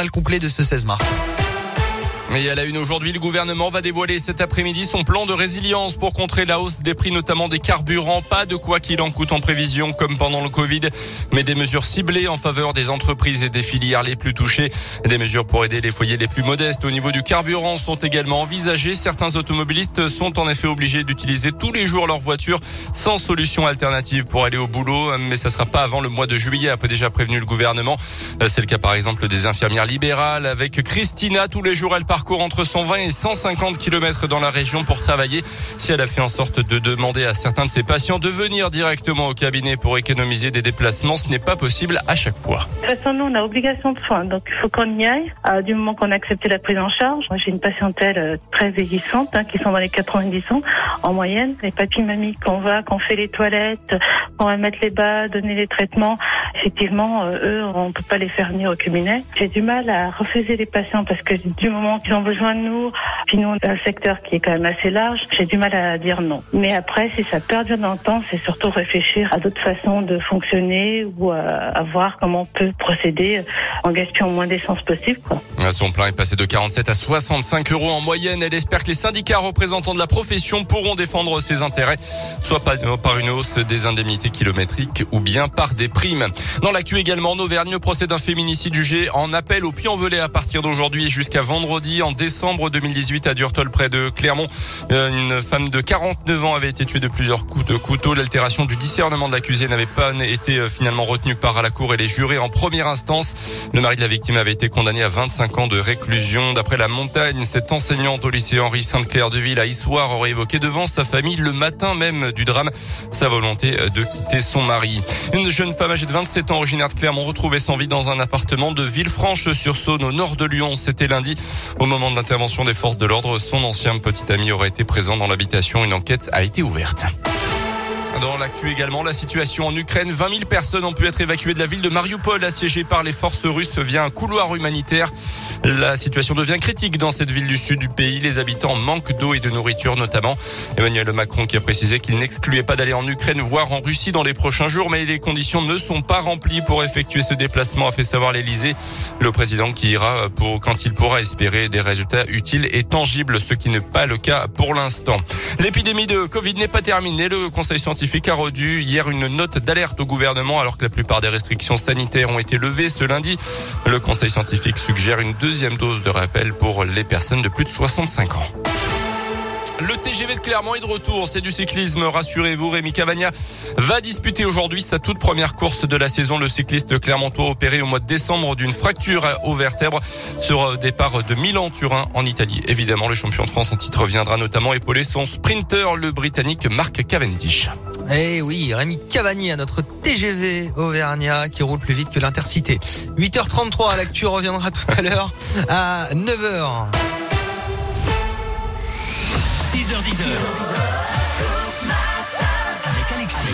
le complet de ce 16 mars. Et à la une aujourd'hui, le gouvernement va dévoiler cet après-midi son plan de résilience pour contrer la hausse des prix, notamment des carburants. Pas de quoi qu'il en coûte en prévision, comme pendant le Covid, mais des mesures ciblées en faveur des entreprises et des filières les plus touchées. Des mesures pour aider les foyers les plus modestes au niveau du carburant sont également envisagées. Certains automobilistes sont en effet obligés d'utiliser tous les jours leur voiture sans solution alternative pour aller au boulot, mais ça sera pas avant le mois de juillet, a déjà prévenu le gouvernement. C'est le cas par exemple des infirmières libérales avec Christina. Tous les jours, elle part parcourt entre 120 et 150 km dans la région pour travailler. Si elle a fait en sorte de demander à certains de ses patients de venir directement au cabinet pour économiser des déplacements, ce n'est pas possible à chaque fois. De toute façon, nous, on a obligation de soins, donc il faut qu'on y aille. Euh, du moment qu'on a accepté la prise en charge, j'ai une patientèle euh, très vieillissante, hein, qui sont dans les 90 ans en moyenne. Les papis mamies qu'on va, qu'on fait les toilettes, on va mettre les bas, donner les traitements. Effectivement, euh, eux, on peut pas les faire venir au cabinet. J'ai du mal à refuser les patients parce que du moment qu'ils ont besoin de nous, puis nous, un secteur qui est quand même assez large, j'ai du mal à dire non. Mais après, si ça perdure dans le temps, c'est surtout réfléchir à d'autres façons de fonctionner ou à, voir comment on peut procéder en gaspillant moins d'essence possible. Quoi. Son plan est passé de 47 à 65 euros en moyenne. Elle espère que les syndicats représentants de la profession pourront défendre ses intérêts, soit par une hausse des indemnités kilométriques ou bien par des primes. Dans l'actu également, en Auvergne, procès d'un féminicide jugé en appel au Puy-en-Velay à partir d'aujourd'hui jusqu'à vendredi. En décembre 2018, à Durtol, près de Clermont, euh, une femme de 49 ans avait été tuée de plusieurs coups de couteau. L'altération du discernement de l'accusé n'avait pas été euh, finalement retenue par la cour et les jurés en première instance. Le mari de la victime avait été condamné à 25 de réclusion. D'après la montagne, cette enseignante au lycée Henri Sainte-Claire de Ville à Issoire aurait évoqué devant sa famille le matin même du drame sa volonté de quitter son mari. Une jeune femme âgée de 27 ans originaire de Clermont retrouvée sans vie dans un appartement de Villefranche-sur-Saône au nord de Lyon. C'était lundi. Au moment de l'intervention des forces de l'ordre, son ancien petit ami aurait été présent dans l'habitation. Une enquête a été ouverte. Dans l'actu également, la situation en Ukraine. 20 000 personnes ont pu être évacuées de la ville de Mariupol, assiégée par les forces russes via un couloir humanitaire. La situation devient critique dans cette ville du sud du pays. Les habitants manquent d'eau et de nourriture notamment. Emmanuel Macron qui a précisé qu'il n'excluait pas d'aller en Ukraine, voire en Russie dans les prochains jours, mais les conditions ne sont pas remplies pour effectuer ce déplacement, a fait savoir l'Elysée. Le président qui ira pour quand il pourra espérer des résultats utiles et tangibles, ce qui n'est pas le cas pour l'instant. L'épidémie de Covid n'est pas terminée. Le Conseil scientifique a redu hier une note d'alerte au gouvernement alors que la plupart des restrictions sanitaires ont été levées ce lundi. Le conseil scientifique suggère une deuxième dose de rappel pour les personnes de plus de 65 ans. Le TGV de Clermont est de retour. C'est du cyclisme. Rassurez-vous, Rémi Cavagna va disputer aujourd'hui sa toute première course de la saison. Le cycliste clermontois opéré au mois de décembre d'une fracture au vertèbre sur départ de Milan-Turin en Italie. Évidemment, le champion de France en titre viendra notamment épauler son sprinter, le britannique Mark Cavendish. Eh oui, Rémi Cavani à notre TGV Auvergnat qui roule plus vite que l'Intercité. 8h33, l'actu reviendra tout à l'heure à 9h. 6h10. Avec Alexis.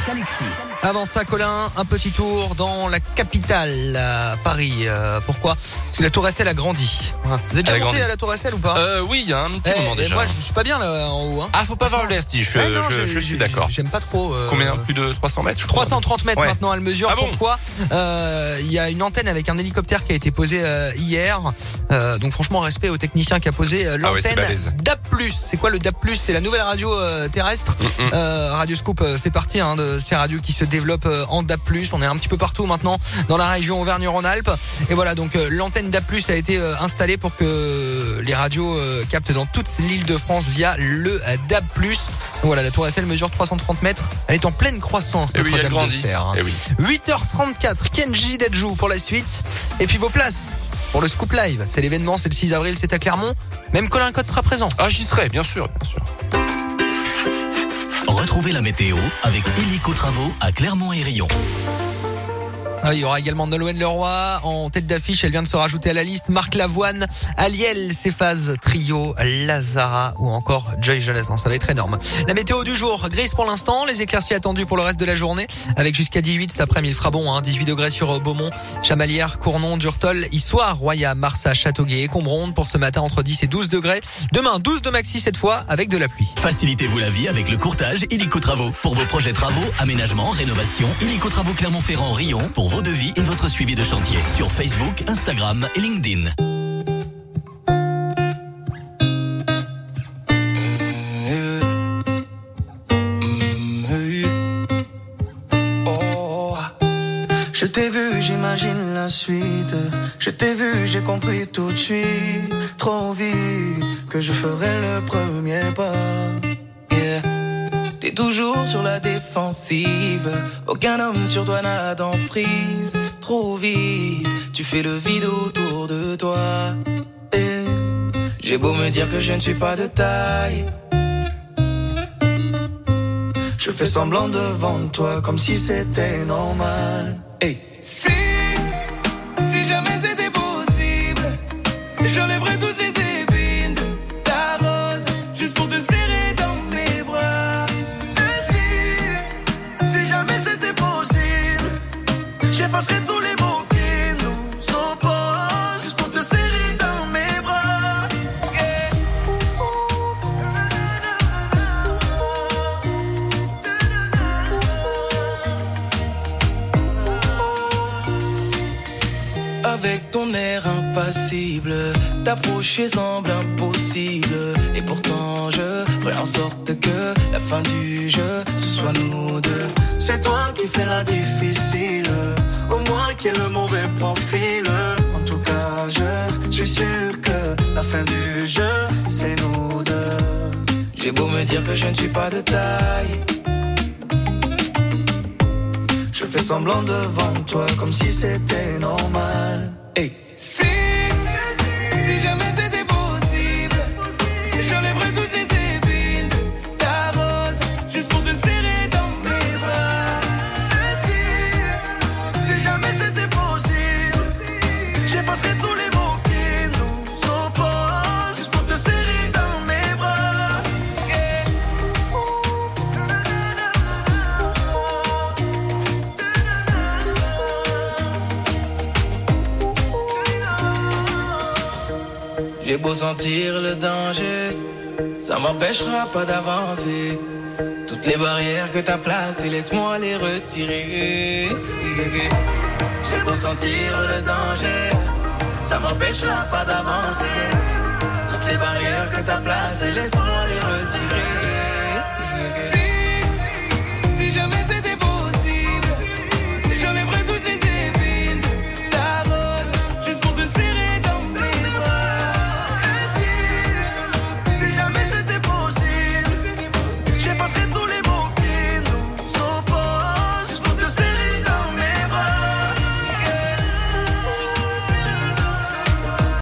Avant ça, Colin, un petit tour dans la capitale, Paris. Euh, pourquoi? La Tour Eiffel a grandi. Vous êtes déjà monté à la Tour Eiffel ou pas? Euh, Oui, il y a un petit eh, moment déjà. Moi, je suis pas bien là en haut. Hein. Ah, faut pas avoir le vertige. Je, je, suis d'accord. J'aime pas trop. Euh, Combien? Plus de 300 mètres 330 mètres maintenant, elle mesure. Ah pourquoi? Euh, Il y a une antenne avec un hélicoptère qui a été posé hier. donc franchement, respect au technicien qui a posé ah l'antenne DAP+. C'est quoi le DAP+, C'est la nouvelle radio terrestre. Mm, mm. Radio Scoop fait partie hein, de ces radios qui se développe euh, en DAP+. On est un petit peu partout maintenant dans la région Auvergne-Rhône-Alpes. Et voilà, donc euh, l'antenne DAP+ a été euh, installée pour que les radios captent dans toute l'île de France via le DAP+. Voilà, la Tour Eiffel mesure 330 mètres. Elle est en pleine croissance. Et oui, elle grandit. Et oui. 8h34, Kenji Dajou pour la suite. Et puis vos places pour le Scoop Live. C'est l'événement, c'est le 6 avril, c'est à Clermont. Même Colin Code sera présent. Ah, j'y serai, bien sûr, bien sûr. Retrouvez la météo avec Hélico Travaux à Clermont et Rion. Ah, il y aura également Nolwenn Leroy en tête d'affiche. Elle vient de se rajouter à la liste. Marc Lavoine, Aliel, Cephas, Trio, Lazara ou encore Joy Jonathan. Ça va être énorme. La météo du jour, grise pour l'instant. Les éclaircies attendues pour le reste de la journée avec jusqu'à 18 cet après-midi. Il fera bon, hein, 18 degrés sur Beaumont, Chamalières, Cournon, Durtol, Issoire, Roya, Marsa, Châteauguay et Combronde pour ce matin entre 10 et 12 degrés. Demain, 12 de maxi cette fois avec de la pluie. Facilitez-vous la vie avec le courtage Illico Travaux. Pour vos projets travaux, aménagement, rénovation, Illico Travaux Clermont-Ferrand, Rion, pour vos vos devis et votre suivi de chantier sur Facebook, Instagram et LinkedIn. Je t'ai vu, j'imagine la suite. Je t'ai vu, j'ai compris tout de suite. Trop vite que je ferai le premier pas. Yeah. Toujours sur la défensive. Aucun homme sur toi n'a d'emprise. Trop vite, tu fais le vide autour de toi. J'ai beau me dire que je ne suis pas de taille. Je fais semblant devant toi comme si c'était normal. Hey. Si, si jamais c'était possible, j'enlèverais toutes les ton air impassible, t'approcher semble impossible. Et pourtant, je ferai en sorte que la fin du jeu, ce soit nous deux. C'est toi qui fais la difficile, au moins qui est le mauvais profil. En tout cas, je suis sûr que la fin du jeu, c'est nous deux. J'ai beau me dire que je ne suis pas de taille. Je fais semblant devant toi comme si c'était normal. Hey. Si, J'ai beau sentir le danger, ça m'empêchera pas d'avancer. Toutes les barrières que t'as placées, laisse-moi les retirer. J'ai beau sentir le danger, ça m'empêchera pas d'avancer. Toutes les barrières que t'as placées, laisse-moi les retirer. Si, si jamais c'était